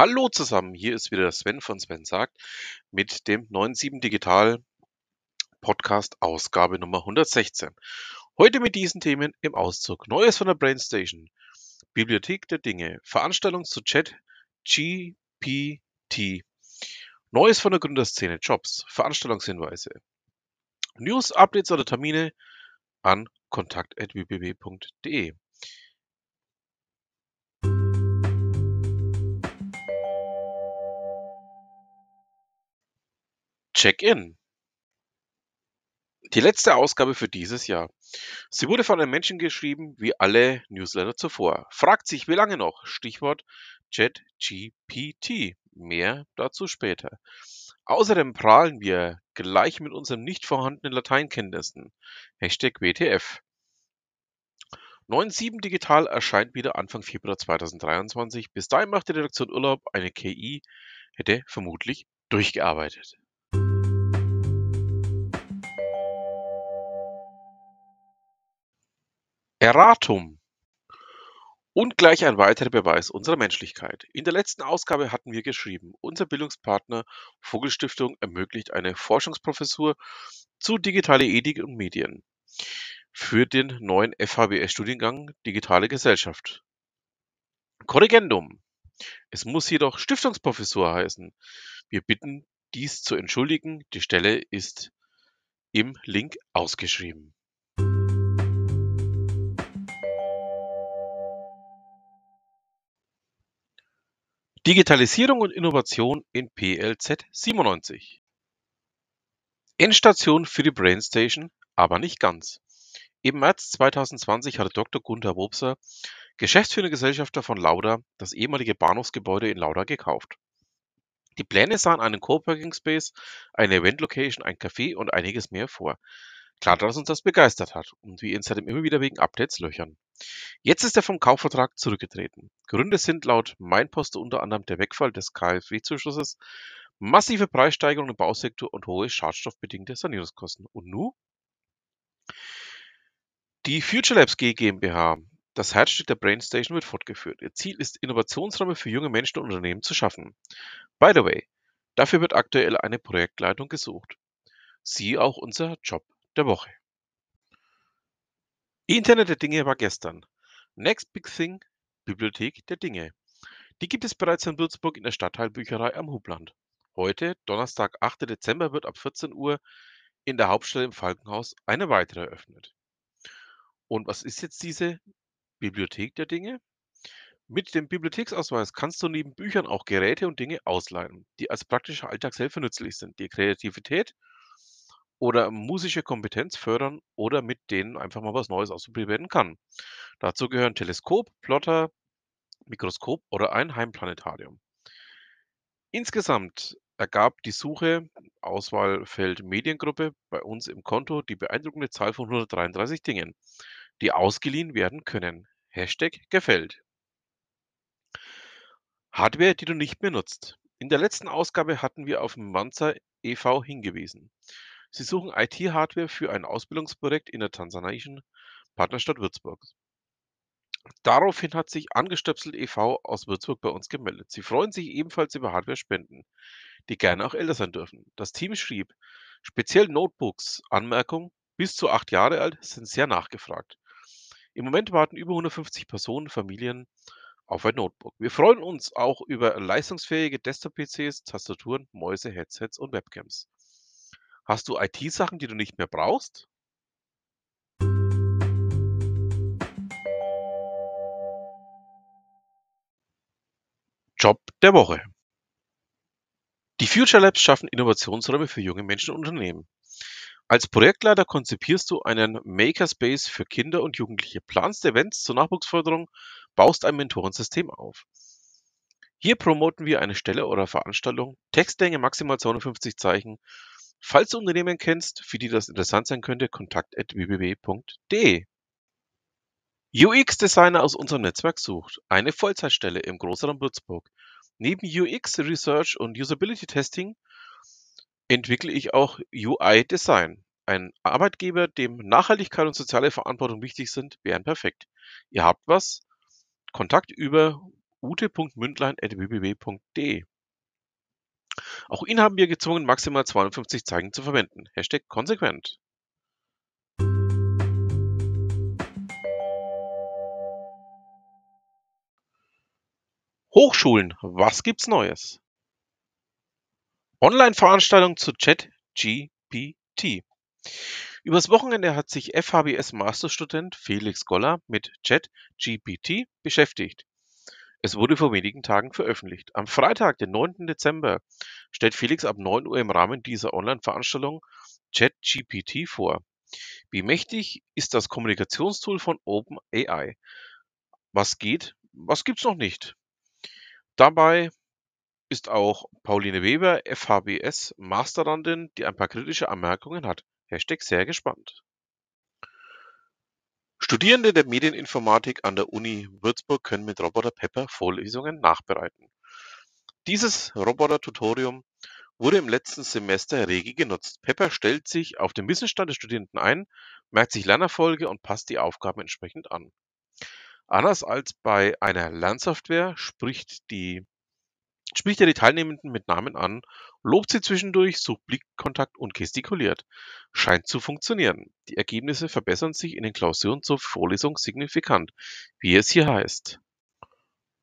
Hallo zusammen, hier ist wieder Sven von Sven sagt mit dem 97 Digital Podcast Ausgabe Nummer 116. Heute mit diesen Themen im Auszug. Neues von der Brainstation, Bibliothek der Dinge, Veranstaltung zu Chat GPT, Neues von der Gründerszene, Jobs, Veranstaltungshinweise, News, Updates oder Termine an kontakt.wbb.de. Check-in. Die letzte Ausgabe für dieses Jahr. Sie wurde von einem Menschen geschrieben, wie alle Newsletter zuvor. Fragt sich, wie lange noch? Stichwort ChatGPT. Mehr dazu später. Außerdem prahlen wir gleich mit unseren nicht vorhandenen Lateinkenntnissen. Hashtag WTF. 9.7 Digital erscheint wieder Anfang Februar 2023. Bis dahin macht die Redaktion Urlaub. Eine KI hätte vermutlich durchgearbeitet. Erratum. Und gleich ein weiterer Beweis unserer Menschlichkeit. In der letzten Ausgabe hatten wir geschrieben, unser Bildungspartner Vogelstiftung ermöglicht eine Forschungsprofessur zu digitale Ethik und Medien für den neuen FHBS-Studiengang Digitale Gesellschaft. Korrigendum. Es muss jedoch Stiftungsprofessur heißen. Wir bitten, dies zu entschuldigen. Die Stelle ist im Link ausgeschrieben. Digitalisierung und Innovation in PLZ 97. Endstation für die Brainstation, aber nicht ganz. Im März 2020 hatte Dr. Gunther Wobser, geschäftsführender Gesellschafter von Lauda, das ehemalige Bahnhofsgebäude in Lauda gekauft. Die Pläne sahen einen Coworking Space, eine Event Location, ein Café und einiges mehr vor. Klar, dass uns das begeistert hat und wir ihn seitdem immer wieder wegen Updates löchern. Jetzt ist er vom Kaufvertrag zurückgetreten. Gründe sind laut Mainpost unter anderem der Wegfall des KfW-Zuschusses, massive Preissteigerungen im Bausektor und hohe schadstoffbedingte Sanierungskosten. Und nun? Die Future Labs G GmbH, das Herzstück der Brainstation, wird fortgeführt. Ihr Ziel ist, Innovationsräume für junge Menschen und Unternehmen zu schaffen. By the way, dafür wird aktuell eine Projektleitung gesucht. Siehe auch unser Job der Woche. Internet der Dinge war gestern. Next Big Thing, Bibliothek der Dinge. Die gibt es bereits in Würzburg in der Stadtteilbücherei am Hubland. Heute, Donnerstag, 8. Dezember, wird ab 14 Uhr in der Hauptstelle im Falkenhaus eine weitere eröffnet. Und was ist jetzt diese Bibliothek der Dinge? Mit dem Bibliotheksausweis kannst du neben Büchern auch Geräte und Dinge ausleihen, die als praktischer Alltagshilfe nützlich sind, die Kreativität oder musische Kompetenz fördern oder mit denen einfach mal was Neues ausprobieren kann. Dazu gehören Teleskop, Plotter, Mikroskop oder ein Heimplanetarium. Insgesamt ergab die Suche Auswahlfeld Mediengruppe bei uns im Konto die beeindruckende Zahl von 133 Dingen, die ausgeliehen werden können. Hashtag gefällt. Hardware, die du nicht mehr nutzt. In der letzten Ausgabe hatten wir auf Manza e.V. hingewiesen. Sie suchen IT-Hardware für ein Ausbildungsprojekt in der tansaniischen Partnerstadt Würzburg. Daraufhin hat sich Angestöpselt e.V. aus Würzburg bei uns gemeldet. Sie freuen sich ebenfalls über Hardware-Spenden, die gerne auch älter sein dürfen. Das Team schrieb, speziell Notebooks, Anmerkung, bis zu acht Jahre alt, sind sehr nachgefragt. Im Moment warten über 150 Personen, Familien auf ein Notebook. Wir freuen uns auch über leistungsfähige Desktop-PCs, Tastaturen, Mäuse, Headsets und Webcams. Hast du IT-Sachen, die du nicht mehr brauchst? Job der Woche. Die Future Labs schaffen Innovationsräume für junge Menschen und Unternehmen. Als Projektleiter konzipierst du einen Makerspace für Kinder und Jugendliche, planst Events zur Nachwuchsförderung, baust ein Mentorensystem auf. Hier promoten wir eine Stelle oder Veranstaltung, Textlänge maximal 250 Zeichen Falls du Unternehmen kennst, für die das interessant sein könnte, kontakt.www.de. UX-Designer aus unserem Netzwerk sucht eine Vollzeitstelle im Großraum Würzburg. Neben UX Research und Usability Testing entwickle ich auch UI Design. Ein Arbeitgeber, dem Nachhaltigkeit und soziale Verantwortung wichtig sind, wären perfekt. Ihr habt was? Kontakt über ute.mündlein.wbb.de. Auch ihn haben wir gezwungen, maximal 250 Zeichen zu verwenden. Hashtag konsequent. Hochschulen, was gibt's Neues? Online-Veranstaltung zu ChatGPT. Übers Wochenende hat sich FHBS-Masterstudent Felix Goller mit ChatGPT beschäftigt. Es wurde vor wenigen Tagen veröffentlicht. Am Freitag, den 9. Dezember, stellt Felix ab 9 Uhr im Rahmen dieser Online-Veranstaltung ChatGPT vor. Wie mächtig ist das Kommunikationstool von OpenAI? Was geht? Was gibt's noch nicht? Dabei ist auch Pauline Weber, FHBS Masterandin, die ein paar kritische Anmerkungen hat. Hashtag sehr gespannt. Studierende der Medieninformatik an der Uni Würzburg können mit Roboter Pepper Vorlesungen nachbereiten. Dieses Roboter-Tutorium wurde im letzten Semester rege genutzt. Pepper stellt sich auf den Wissensstand des Studierenden ein, merkt sich Lernerfolge und passt die Aufgaben entsprechend an. Anders als bei einer Lernsoftware spricht die Spricht er die Teilnehmenden mit Namen an, lobt sie zwischendurch, sucht Blickkontakt und gestikuliert. Scheint zu funktionieren. Die Ergebnisse verbessern sich in den Klausuren zur Vorlesung signifikant, wie es hier heißt.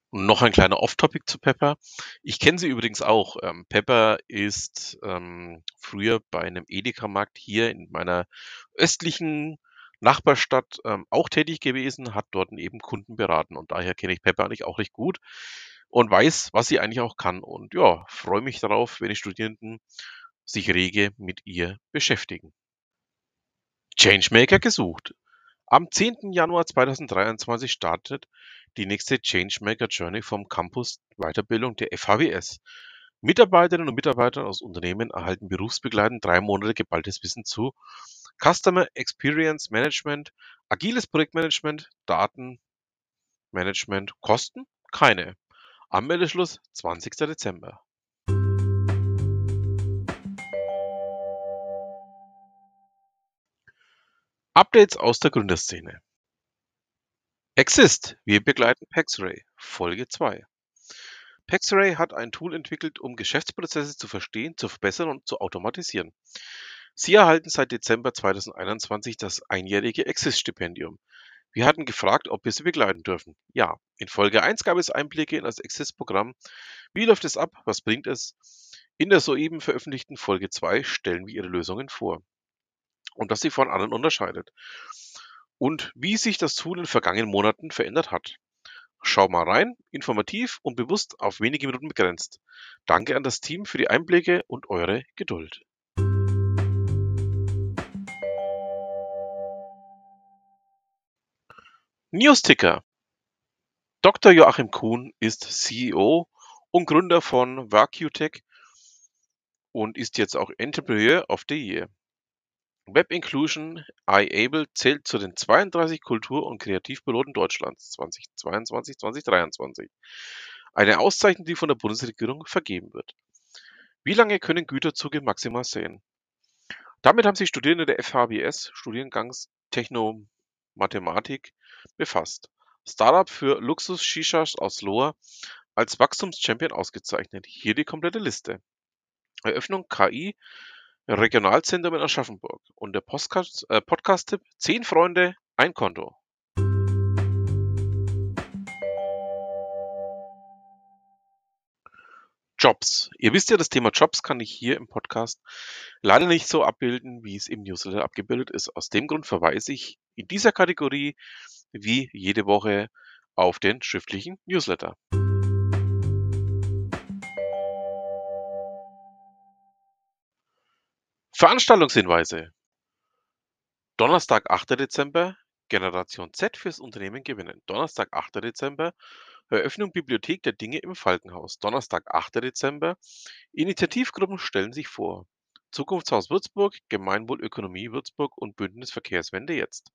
Und noch ein kleiner Off-Topic zu Pepper. Ich kenne sie übrigens auch. Ähm, Pepper ist ähm, früher bei einem Edeka-Markt hier in meiner östlichen Nachbarstadt ähm, auch tätig gewesen, hat dort eben Kunden beraten und daher kenne ich Pepper eigentlich auch recht gut und weiß, was sie eigentlich auch kann. Und ja, freue mich darauf, wenn die Studierenden sich rege mit ihr beschäftigen. Changemaker gesucht. Am 10. Januar 2023 startet die nächste Changemaker Journey vom Campus Weiterbildung der FHWS. Mitarbeiterinnen und Mitarbeiter aus Unternehmen erhalten berufsbegleitend drei Monate geballtes Wissen zu Customer Experience Management, agiles Projektmanagement, Datenmanagement, Kosten? Keine. Anmeldeschluss 20. Dezember. Updates aus der Gründerszene. Exist. Wir begleiten Paxray. Folge 2. Paxray hat ein Tool entwickelt, um Geschäftsprozesse zu verstehen, zu verbessern und zu automatisieren. Sie erhalten seit Dezember 2021 das einjährige Exist-Stipendium. Wir hatten gefragt, ob wir Sie begleiten dürfen. Ja, in Folge 1 gab es Einblicke in das Exist-Programm. Wie läuft es ab? Was bringt es? In der soeben veröffentlichten Folge 2 stellen wir Ihre Lösungen vor und was sie von anderen unterscheidet und wie sich das Tool in den vergangenen Monaten verändert hat. Schau mal rein, informativ und bewusst auf wenige Minuten begrenzt. Danke an das Team für die Einblicke und eure Geduld. Newsticker. Dr. Joachim Kuhn ist CEO und Gründer von VacuTech und ist jetzt auch Entrepreneur of the Year. Web Inclusion iAble zählt zu den 32 Kultur- und Kreativpiloten Deutschlands 2022/2023. Eine Auszeichnung, die von der Bundesregierung vergeben wird. Wie lange können Güterzüge maximal sehen? Damit haben sich Studierende der FHBS Studiengangs Techno-Mathematik befasst. Startup für Luxus-Shishas aus Lohr als Wachstumschampion ausgezeichnet. Hier die komplette Liste. Eröffnung KI Regionalzentrum in Aschaffenburg. Und der äh, Podcast-Tipp: 10 Freunde, ein Konto. Jobs. Ihr wisst ja, das Thema Jobs kann ich hier im Podcast leider nicht so abbilden, wie es im Newsletter abgebildet ist. Aus dem Grund verweise ich in dieser Kategorie wie jede Woche auf den schriftlichen Newsletter. Veranstaltungshinweise. Donnerstag, 8. Dezember, Generation Z fürs Unternehmen gewinnen. Donnerstag, 8. Dezember, Eröffnung Bibliothek der Dinge im Falkenhaus. Donnerstag, 8. Dezember, Initiativgruppen stellen sich vor. Zukunftshaus Würzburg, Gemeinwohl Ökonomie Würzburg und Bündnis Verkehrswende jetzt.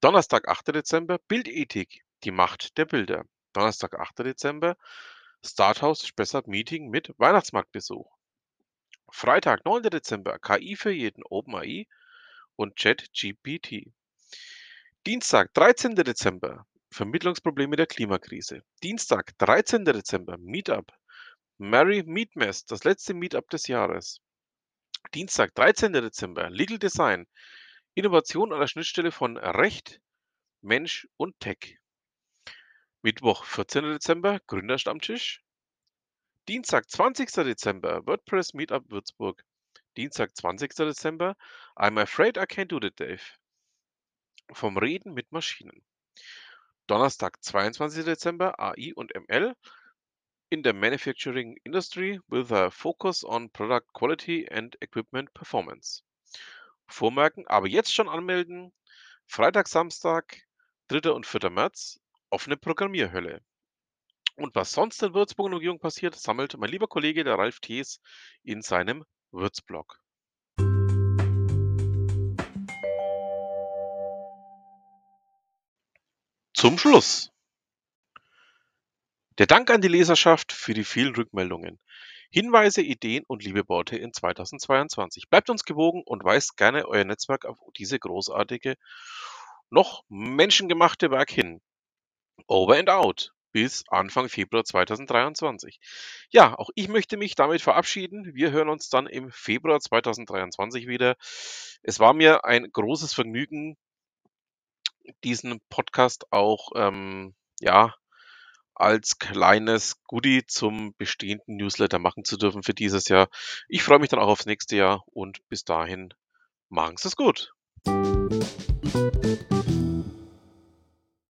Donnerstag, 8. Dezember, Bildethik, die Macht der Bilder. Donnerstag, 8. Dezember, Starthouse Spessart Meeting mit Weihnachtsmarktbesuch. Freitag, 9. Dezember, KI für jeden, OpenAI und ChatGPT. Dienstag, 13. Dezember, Vermittlungsprobleme der Klimakrise. Dienstag, 13. Dezember, Meetup. Mary Meetmess, das letzte Meetup des Jahres. Dienstag, 13. Dezember, Legal Design. Innovation an der Schnittstelle von Recht, Mensch und Tech. Mittwoch, 14. Dezember, Gründerstammtisch. Dienstag, 20. Dezember, WordPress Meetup Würzburg. Dienstag, 20. Dezember, I'm afraid I can't do that, Dave. Vom Reden mit Maschinen. Donnerstag, 22. Dezember, AI und ML in der Manufacturing Industry with a focus on product quality and equipment performance. Vormerken, aber jetzt schon anmelden. Freitag, Samstag, 3. und 4. März, offene Programmierhölle. Und was sonst in Würzburg und Umgebung passiert, sammelt mein lieber Kollege, der Ralf Thees, in seinem Würzblog. Zum Schluss. Der Dank an die Leserschaft für die vielen Rückmeldungen. Hinweise, Ideen und liebe Worte in 2022. Bleibt uns gewogen und weist gerne euer Netzwerk auf diese großartige, noch menschengemachte Werk hin. Over and out. Bis Anfang Februar 2023. Ja, auch ich möchte mich damit verabschieden. Wir hören uns dann im Februar 2023 wieder. Es war mir ein großes Vergnügen, diesen Podcast auch ähm, ja als kleines Goodie zum bestehenden Newsletter machen zu dürfen für dieses Jahr. Ich freue mich dann auch aufs nächste Jahr und bis dahin machen Sie es gut.